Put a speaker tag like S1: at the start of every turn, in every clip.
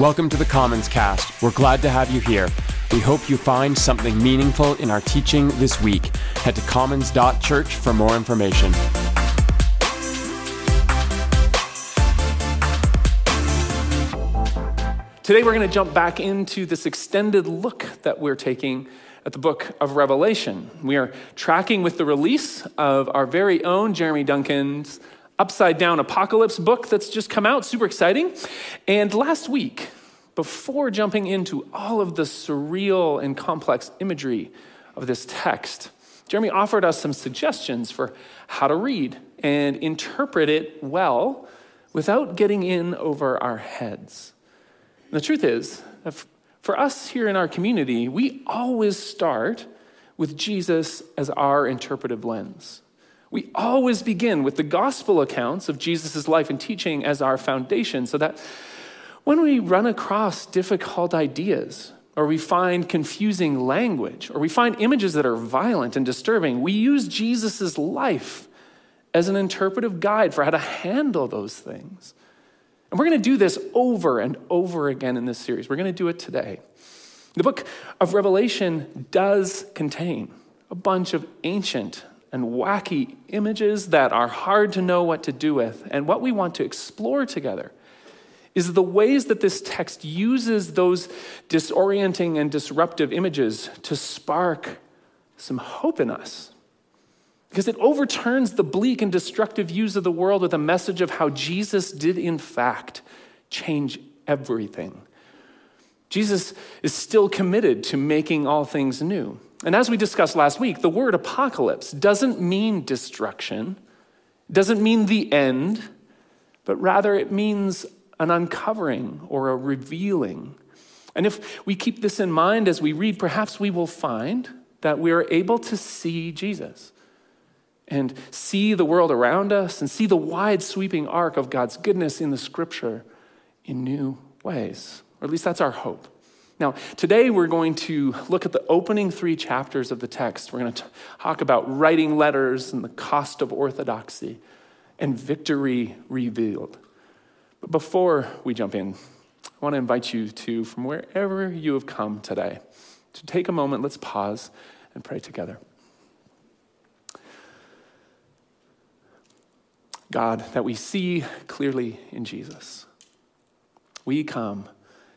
S1: Welcome to the Commons Cast. We're glad to have you here. We hope you find something meaningful in our teaching this week. Head to commons.church for more information.
S2: Today, we're going to jump back into this extended look that we're taking at the book of Revelation. We are tracking with the release of our very own Jeremy Duncan's Upside Down Apocalypse book that's just come out, super exciting. And last week, before jumping into all of the surreal and complex imagery of this text, Jeremy offered us some suggestions for how to read and interpret it well without getting in over our heads. And the truth is, for us here in our community, we always start with Jesus as our interpretive lens. We always begin with the gospel accounts of Jesus' life and teaching as our foundation so that when we run across difficult ideas, or we find confusing language, or we find images that are violent and disturbing, we use Jesus' life as an interpretive guide for how to handle those things. And we're going to do this over and over again in this series. We're going to do it today. The book of Revelation does contain a bunch of ancient and wacky images that are hard to know what to do with. And what we want to explore together is the ways that this text uses those disorienting and disruptive images to spark some hope in us because it overturns the bleak and destructive views of the world with a message of how Jesus did, in fact, change everything. Jesus is still committed to making all things new. And as we discussed last week, the word apocalypse doesn't mean destruction, doesn't mean the end, but rather it means an uncovering or a revealing. And if we keep this in mind as we read, perhaps we will find that we are able to see Jesus and see the world around us and see the wide sweeping arc of God's goodness in the scripture in new ways. Or at least that's our hope. Now, today we're going to look at the opening three chapters of the text. We're going to talk about writing letters and the cost of orthodoxy and victory revealed. But before we jump in, I want to invite you to, from wherever you have come today, to take a moment, let's pause and pray together. God, that we see clearly in Jesus. We come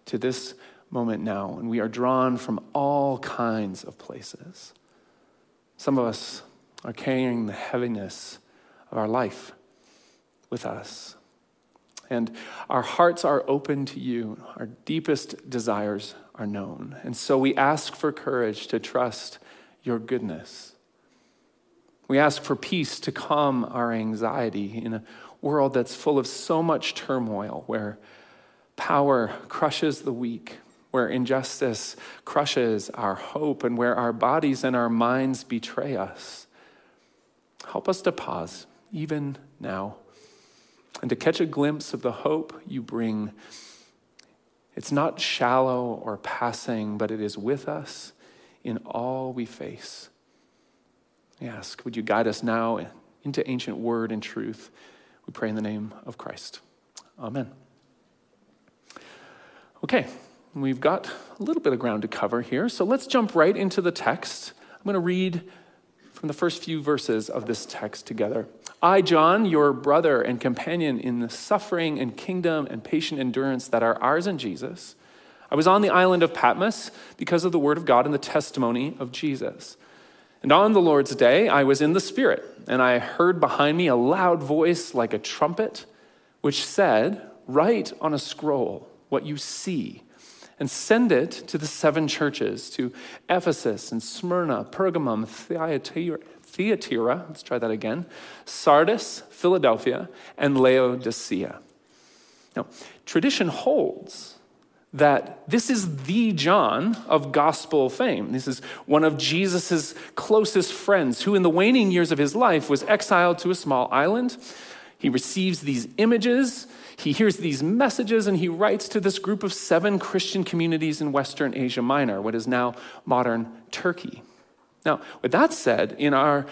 S2: to this moment now, and we are drawn from all kinds of places. Some of us are carrying the heaviness of our life with us. And our hearts are open to you. Our deepest desires are known. And so we ask for courage to trust your goodness we ask for peace to calm our anxiety in a world that's full of so much turmoil, where power crushes the weak, where injustice crushes our hope, and where our bodies and our minds betray us. Help us to pause, even now, and to catch a glimpse of the hope you bring. It's not shallow or passing, but it is with us in all we face. We ask, would you guide us now into ancient word and truth? We pray in the name of Christ. Amen. Okay, we've got a little bit of ground to cover here, so let's jump right into the text. I'm going to read from the first few verses of this text together. I, John, your brother and companion in the suffering and kingdom and patient endurance that are ours in Jesus, I was on the island of Patmos because of the word of God and the testimony of Jesus. And on the Lord's day, I was in the Spirit, and I heard behind me a loud voice like a trumpet, which said, Write on a scroll what you see, and send it to the seven churches to Ephesus and Smyrna, Pergamum, Thyatira, Thyatira let's try that again, Sardis, Philadelphia, and Laodicea. Now, tradition holds that this is the John of gospel fame. This is one of Jesus' closest friends who, in the waning years of his life, was exiled to a small island. He receives these images, he hears these messages, and he writes to this group of seven Christian communities in Western Asia Minor, what is now modern Turkey. Now, with that said, in our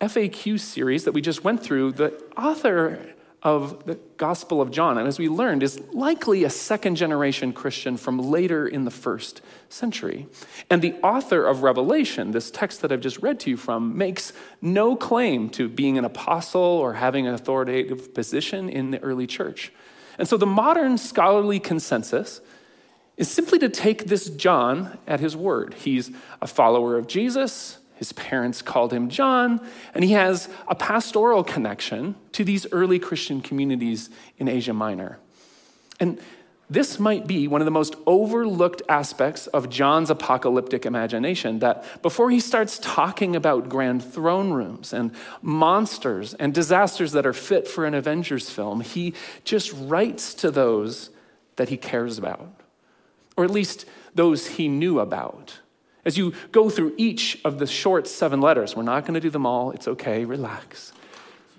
S2: FAQ series that we just went through, the author of the Gospel of John, and as we learned, is likely a second generation Christian from later in the first century. And the author of Revelation, this text that I've just read to you from, makes no claim to being an apostle or having an authoritative position in the early church. And so the modern scholarly consensus is simply to take this John at his word. He's a follower of Jesus. His parents called him John, and he has a pastoral connection to these early Christian communities in Asia Minor. And this might be one of the most overlooked aspects of John's apocalyptic imagination that before he starts talking about grand throne rooms and monsters and disasters that are fit for an Avengers film, he just writes to those that he cares about, or at least those he knew about. As you go through each of the short seven letters, we're not going to do them all, it's okay, relax.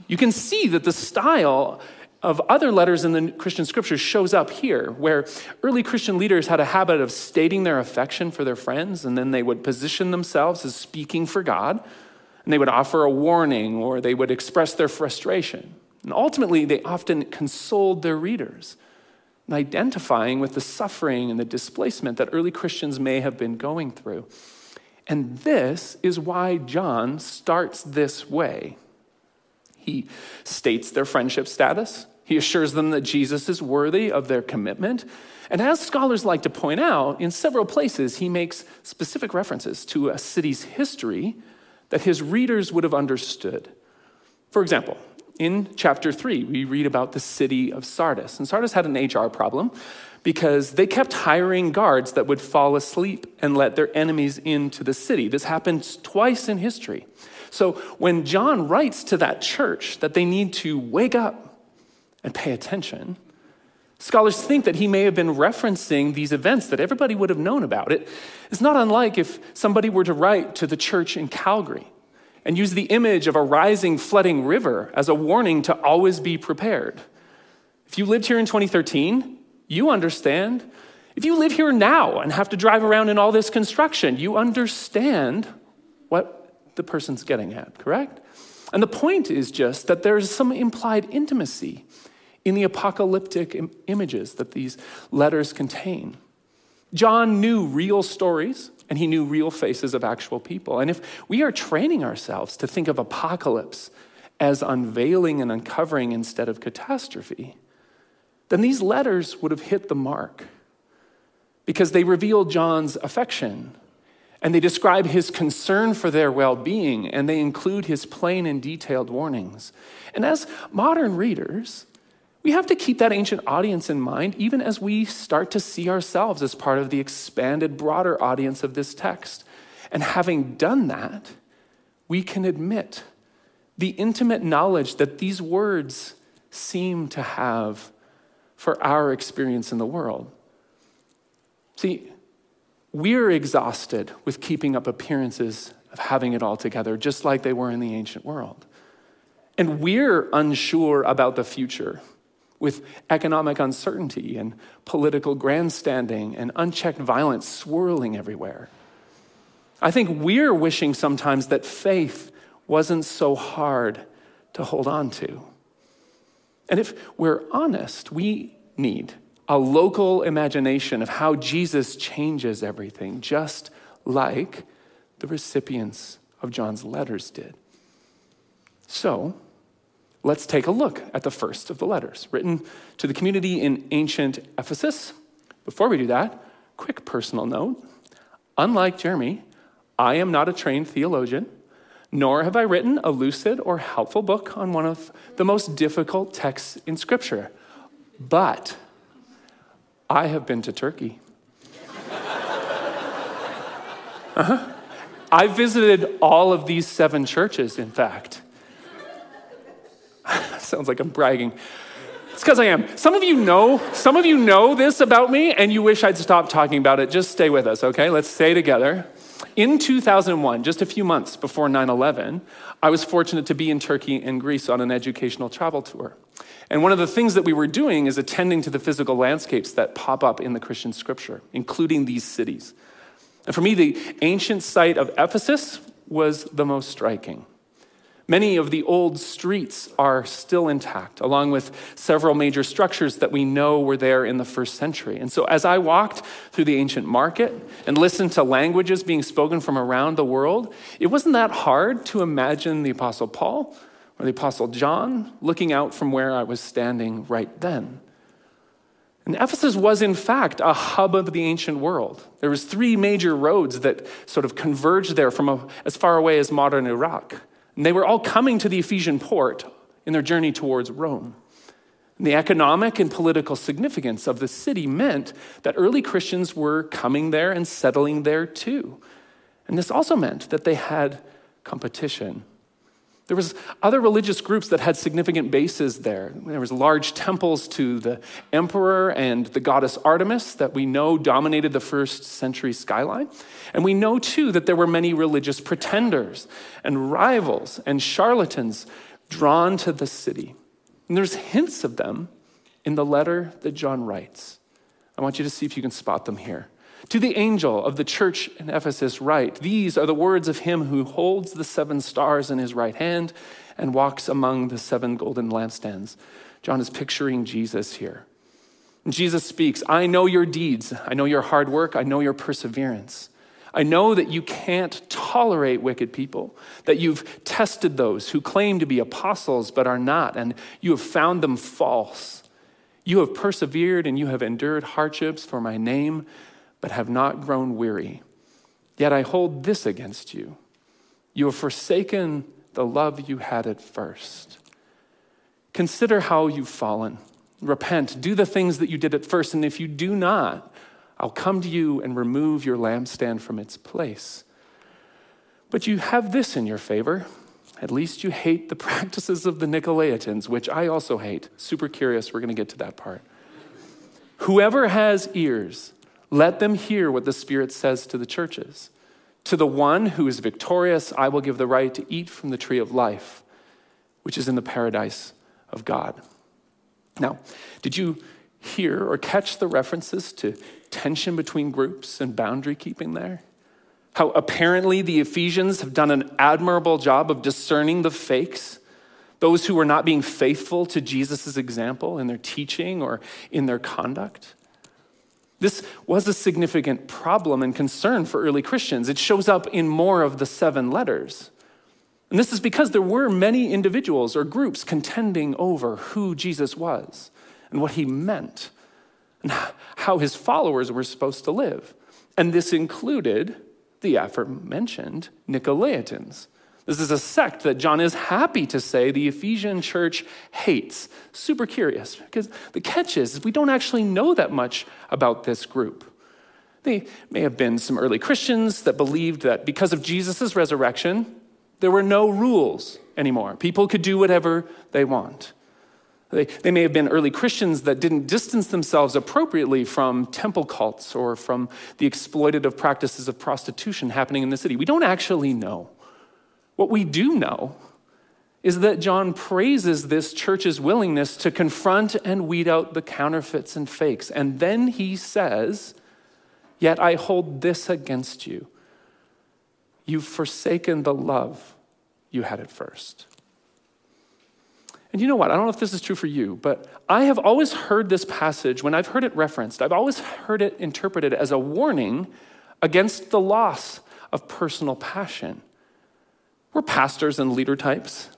S2: You can see that the style of other letters in the Christian scriptures shows up here, where early Christian leaders had a habit of stating their affection for their friends, and then they would position themselves as speaking for God, and they would offer a warning or they would express their frustration. And ultimately, they often consoled their readers and identifying with the suffering and the displacement that early Christians may have been going through. And this is why John starts this way. He states their friendship status. He assures them that Jesus is worthy of their commitment. And as scholars like to point out, in several places, he makes specific references to a city's history that his readers would have understood. For example, in chapter 3, we read about the city of Sardis. And Sardis had an HR problem because they kept hiring guards that would fall asleep and let their enemies into the city. This happened twice in history. So when John writes to that church that they need to wake up and pay attention, scholars think that he may have been referencing these events that everybody would have known about. It is not unlike if somebody were to write to the church in Calgary and use the image of a rising, flooding river as a warning to always be prepared. If you lived here in 2013, you understand. If you live here now and have to drive around in all this construction, you understand what the person's getting at, correct? And the point is just that there's some implied intimacy in the apocalyptic Im- images that these letters contain. John knew real stories and he knew real faces of actual people. And if we are training ourselves to think of apocalypse as unveiling and uncovering instead of catastrophe, then these letters would have hit the mark because they reveal John's affection and they describe his concern for their well being and they include his plain and detailed warnings. And as modern readers, we have to keep that ancient audience in mind, even as we start to see ourselves as part of the expanded, broader audience of this text. And having done that, we can admit the intimate knowledge that these words seem to have for our experience in the world. See, we're exhausted with keeping up appearances of having it all together, just like they were in the ancient world. And we're unsure about the future with economic uncertainty and political grandstanding and unchecked violence swirling everywhere. I think we're wishing sometimes that faith wasn't so hard to hold on to. And if we're honest, we need a local imagination of how Jesus changes everything, just like the recipients of John's letters did. So, let's take a look at the first of the letters written to the community in ancient Ephesus. Before we do that, quick personal note. Unlike Jeremy, I am not a trained theologian, nor have I written a lucid or helpful book on one of the most difficult texts in Scripture. But I have been to Turkey. uh-huh. I visited all of these seven churches, in fact. Sounds like I'm bragging. It's because I am. Some of you know, some of you know this about me, and you wish I'd stop talking about it. Just stay with us, okay? Let's stay together. In 2001, just a few months before 9 11, I was fortunate to be in Turkey and Greece on an educational travel tour. And one of the things that we were doing is attending to the physical landscapes that pop up in the Christian scripture, including these cities. And for me, the ancient site of Ephesus was the most striking. Many of the old streets are still intact, along with several major structures that we know were there in the first century. And so, as I walked through the ancient market and listened to languages being spoken from around the world, it wasn't that hard to imagine the Apostle Paul or the Apostle John looking out from where I was standing right then. And Ephesus was, in fact, a hub of the ancient world. There was three major roads that sort of converged there from a, as far away as modern Iraq. And they were all coming to the Ephesian port in their journey towards Rome. And the economic and political significance of the city meant that early Christians were coming there and settling there too. And this also meant that they had competition there was other religious groups that had significant bases there. There was large temples to the emperor and the goddess Artemis that we know dominated the first century skyline. And we know too that there were many religious pretenders and rivals and charlatans drawn to the city. And there's hints of them in the letter that John writes. I want you to see if you can spot them here. To the angel of the church in Ephesus, write These are the words of him who holds the seven stars in his right hand and walks among the seven golden lampstands. John is picturing Jesus here. And Jesus speaks I know your deeds, I know your hard work, I know your perseverance. I know that you can't tolerate wicked people, that you've tested those who claim to be apostles but are not, and you have found them false. You have persevered and you have endured hardships for my name but have not grown weary. Yet I hold this against you you have forsaken the love you had at first. Consider how you've fallen. Repent. Do the things that you did at first. And if you do not, I'll come to you and remove your lampstand from its place. But you have this in your favor. At least you hate the practices of the Nicolaitans, which I also hate. Super curious. We're going to get to that part. Whoever has ears, let them hear what the Spirit says to the churches. To the one who is victorious, I will give the right to eat from the tree of life, which is in the paradise of God. Now, did you hear or catch the references to tension between groups and boundary keeping there? How apparently the Ephesians have done an admirable job of discerning the fakes, those who were not being faithful to Jesus' example in their teaching or in their conduct. This was a significant problem and concern for early Christians. It shows up in more of the seven letters. And this is because there were many individuals or groups contending over who Jesus was and what he meant and how his followers were supposed to live. And this included the aforementioned Nicolaitans. This is a sect that John is happy to say the Ephesian church hates. Super curious, because the catch is we don't actually know that much about this group. They may have been some early Christians that believed that because of Jesus' resurrection, there were no rules anymore. People could do whatever they want. They, they may have been early Christians that didn't distance themselves appropriately from temple cults or from the exploitative practices of prostitution happening in the city. We don't actually know. What we do know is that John praises this church's willingness to confront and weed out the counterfeits and fakes. And then he says, Yet I hold this against you. You've forsaken the love you had at first. And you know what? I don't know if this is true for you, but I have always heard this passage, when I've heard it referenced, I've always heard it interpreted as a warning against the loss of personal passion. We're pastors and leader types.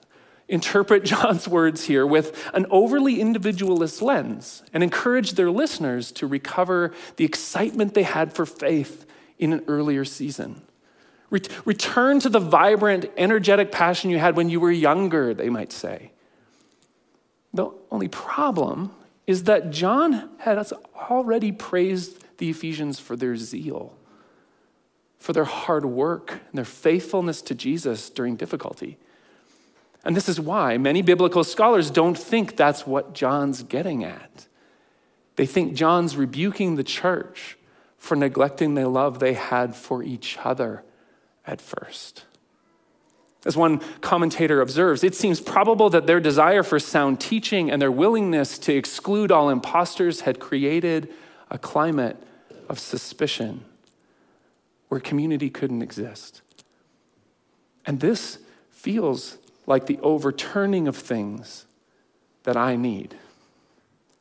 S2: Interpret John's words here with an overly individualist lens and encourage their listeners to recover the excitement they had for faith in an earlier season. Return to the vibrant, energetic passion you had when you were younger, they might say. The only problem is that John has already praised the Ephesians for their zeal for their hard work and their faithfulness to Jesus during difficulty. And this is why many biblical scholars don't think that's what John's getting at. They think John's rebuking the church for neglecting the love they had for each other at first. As one commentator observes, it seems probable that their desire for sound teaching and their willingness to exclude all impostors had created a climate of suspicion where community couldn't exist. And this feels like the overturning of things that I need.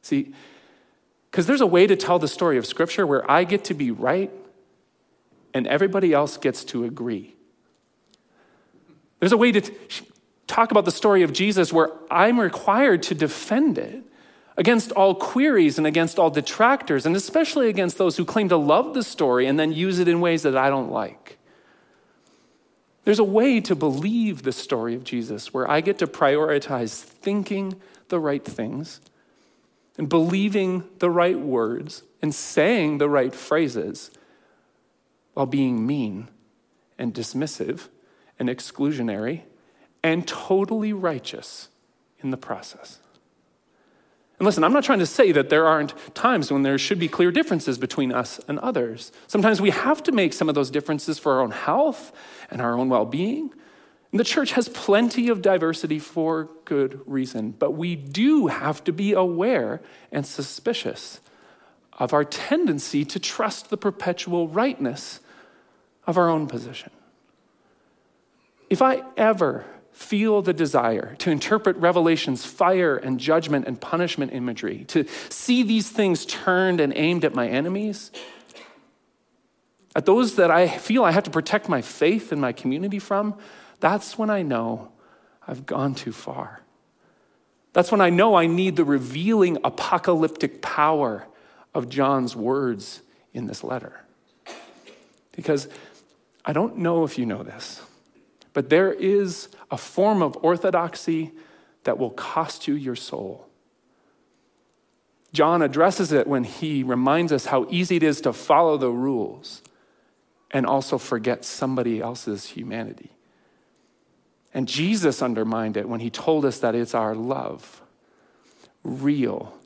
S2: See, because there's a way to tell the story of Scripture where I get to be right and everybody else gets to agree. There's a way to t- talk about the story of Jesus where I'm required to defend it against all queries and against all detractors, and especially against those who claim to love the story and then use it in ways that I don't like. There's a way to believe the story of Jesus where I get to prioritize thinking the right things and believing the right words and saying the right phrases while being mean and dismissive and exclusionary and totally righteous in the process. And listen, I'm not trying to say that there aren't times when there should be clear differences between us and others. Sometimes we have to make some of those differences for our own health and our own well being. And the church has plenty of diversity for good reason, but we do have to be aware and suspicious of our tendency to trust the perpetual rightness of our own position. If I ever feel the desire to interpret Revelation's fire and judgment and punishment imagery, to see these things turned and aimed at my enemies, at those that I feel I have to protect my faith and my community from, that's when I know I've gone too far. That's when I know I need the revealing apocalyptic power of John's words in this letter. Because I don't know if you know this, but there is a form of orthodoxy that will cost you your soul. John addresses it when he reminds us how easy it is to follow the rules and also forget somebody else's humanity. And Jesus undermined it when he told us that it's our love, real,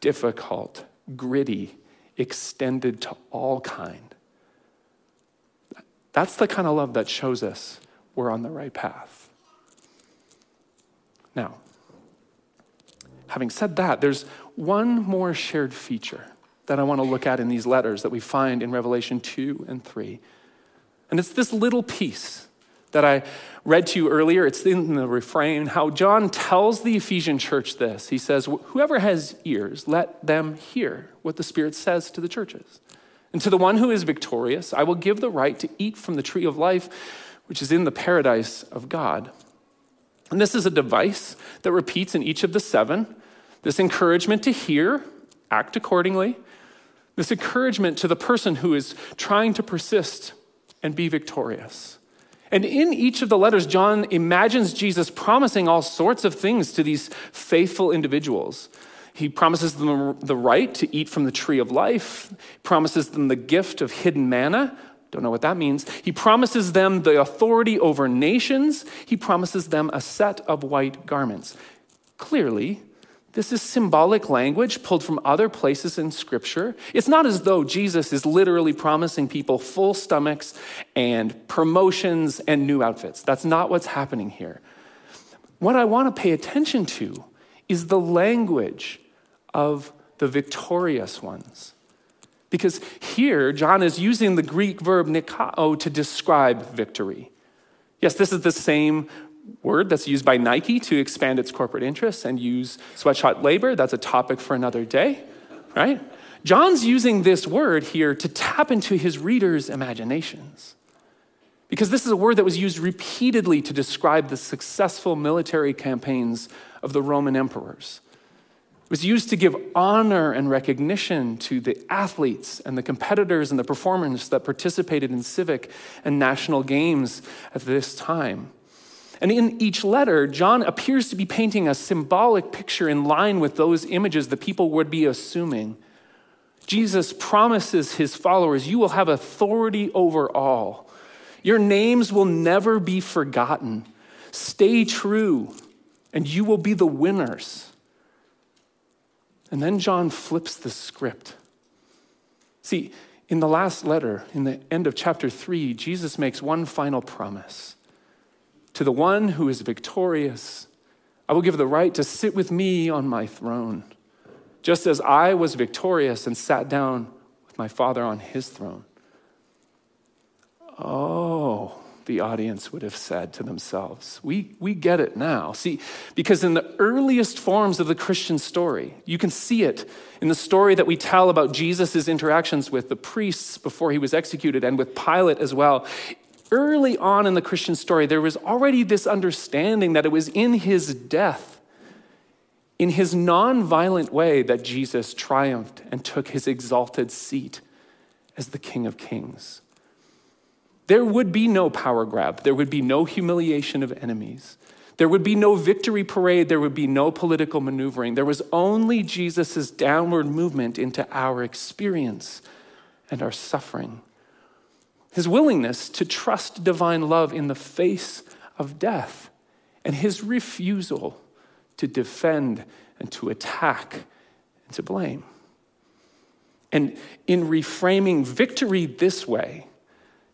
S2: difficult, gritty, extended to all kind. That's the kind of love that shows us we're on the right path. Now, having said that, there's one more shared feature that I want to look at in these letters that we find in Revelation 2 and 3. And it's this little piece that I read to you earlier. It's in the refrain how John tells the Ephesian church this. He says, Whoever has ears, let them hear what the Spirit says to the churches. And to the one who is victorious, I will give the right to eat from the tree of life, which is in the paradise of God. And this is a device that repeats in each of the seven this encouragement to hear, act accordingly, this encouragement to the person who is trying to persist and be victorious. And in each of the letters, John imagines Jesus promising all sorts of things to these faithful individuals. He promises them the right to eat from the tree of life, promises them the gift of hidden manna. Don't know what that means. He promises them the authority over nations. He promises them a set of white garments. Clearly, this is symbolic language pulled from other places in Scripture. It's not as though Jesus is literally promising people full stomachs and promotions and new outfits. That's not what's happening here. What I want to pay attention to is the language of the victorious ones. Because here, John is using the Greek verb nikao to describe victory. Yes, this is the same word that's used by Nike to expand its corporate interests and use sweatshop labor. That's a topic for another day, right? John's using this word here to tap into his readers' imaginations. Because this is a word that was used repeatedly to describe the successful military campaigns of the Roman emperors. It was used to give honor and recognition to the athletes and the competitors and the performers that participated in civic and national games at this time. And in each letter, John appears to be painting a symbolic picture in line with those images that people would be assuming. Jesus promises his followers, You will have authority over all. Your names will never be forgotten. Stay true, and you will be the winners. And then John flips the script. See, in the last letter, in the end of chapter 3, Jesus makes one final promise. To the one who is victorious, I will give the right to sit with me on my throne, just as I was victorious and sat down with my Father on his throne. Oh, the audience would have said to themselves. We, we get it now. See, because in the earliest forms of the Christian story, you can see it in the story that we tell about Jesus' interactions with the priests before he was executed and with Pilate as well. Early on in the Christian story, there was already this understanding that it was in his death, in his non-violent way, that Jesus triumphed and took his exalted seat as the King of Kings. There would be no power grab, there would be no humiliation of enemies. There would be no victory parade. There would be no political maneuvering. There was only Jesus' downward movement into our experience and our suffering. His willingness to trust divine love in the face of death, and his refusal to defend and to attack and to blame. And in reframing victory this way,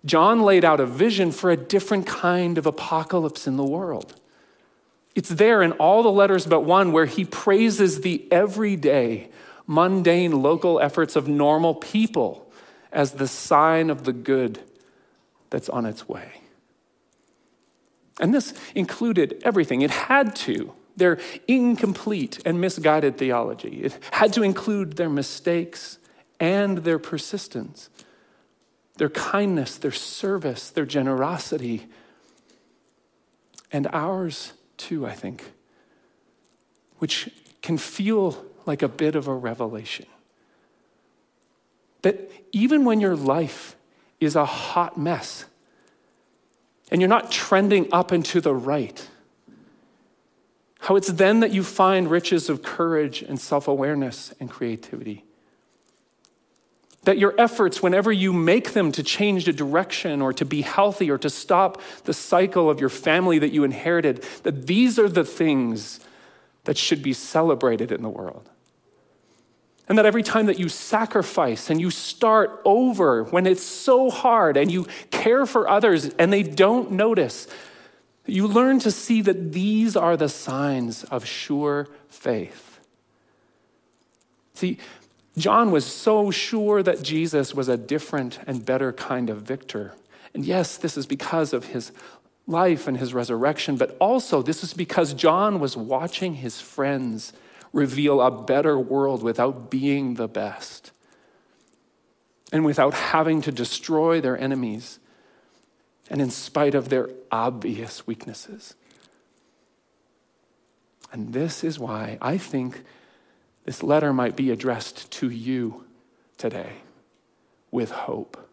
S2: John laid out a vision for a different kind of apocalypse in the world. It's there in all the letters but one where he praises the everyday, mundane local efforts of normal people as the sign of the good that's on its way. And this included everything. It had to. Their incomplete and misguided theology. It had to include their mistakes and their persistence their kindness, their service, their generosity, and ours too, I think, which can feel like a bit of a revelation. That even when your life is a hot mess and you're not trending up and to the right, how it's then that you find riches of courage and self awareness and creativity. That your efforts, whenever you make them to change the direction or to be healthy or to stop the cycle of your family that you inherited, that these are the things that should be celebrated in the world. And that every time that you sacrifice and you start over when it's so hard and you care for others and they don't notice, you learn to see that these are the signs of sure faith. See, John was so sure that Jesus was a different and better kind of victor. And yes, this is because of his life and his resurrection, but also this is because John was watching his friends reveal a better world without being the best and without having to destroy their enemies and in spite of their obvious weaknesses. And this is why I think this letter might be addressed to you today with hope.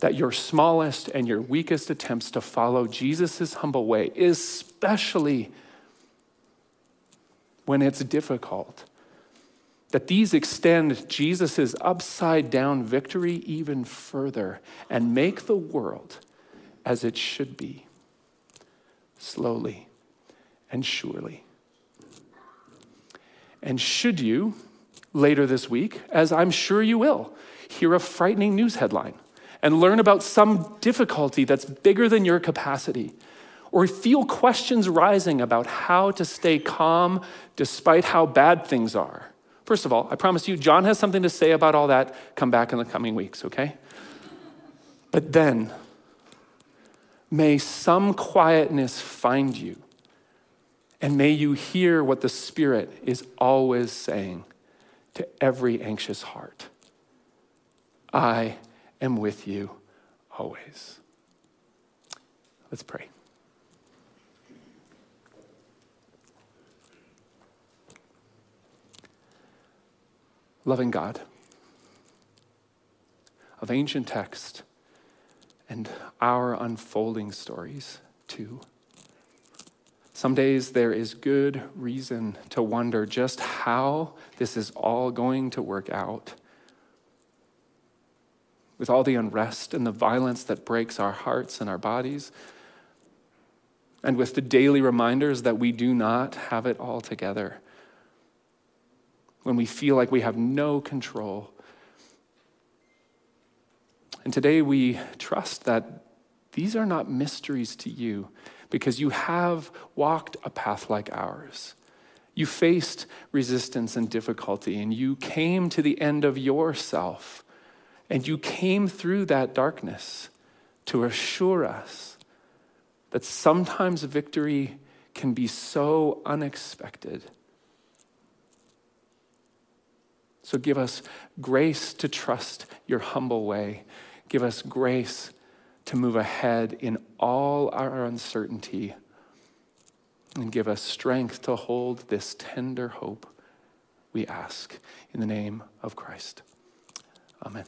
S2: That your smallest and your weakest attempts to follow Jesus' humble way, especially when it's difficult, that these extend Jesus' upside down victory even further and make the world as it should be, slowly and surely. And should you, later this week, as I'm sure you will, hear a frightening news headline and learn about some difficulty that's bigger than your capacity, or feel questions rising about how to stay calm despite how bad things are. First of all, I promise you, John has something to say about all that. Come back in the coming weeks, okay? But then, may some quietness find you and may you hear what the Spirit is always saying to every anxious heart I am with you always. Let's pray. Loving God of ancient text and our unfolding stories too. Some days there is good reason to wonder just how this is all going to work out. With all the unrest and the violence that breaks our hearts and our bodies, and with the daily reminders that we do not have it all together. When we feel like we have no control. And today we trust that these are not mysteries to you because you have walked a path like ours. You faced resistance and difficulty, and you came to the end of yourself, and you came through that darkness to assure us that sometimes victory can be so unexpected. So give us grace to trust your humble way. Give us grace to move ahead in all our uncertainty. And give us strength to hold this tender hope, we ask, in the name of Christ. Amen.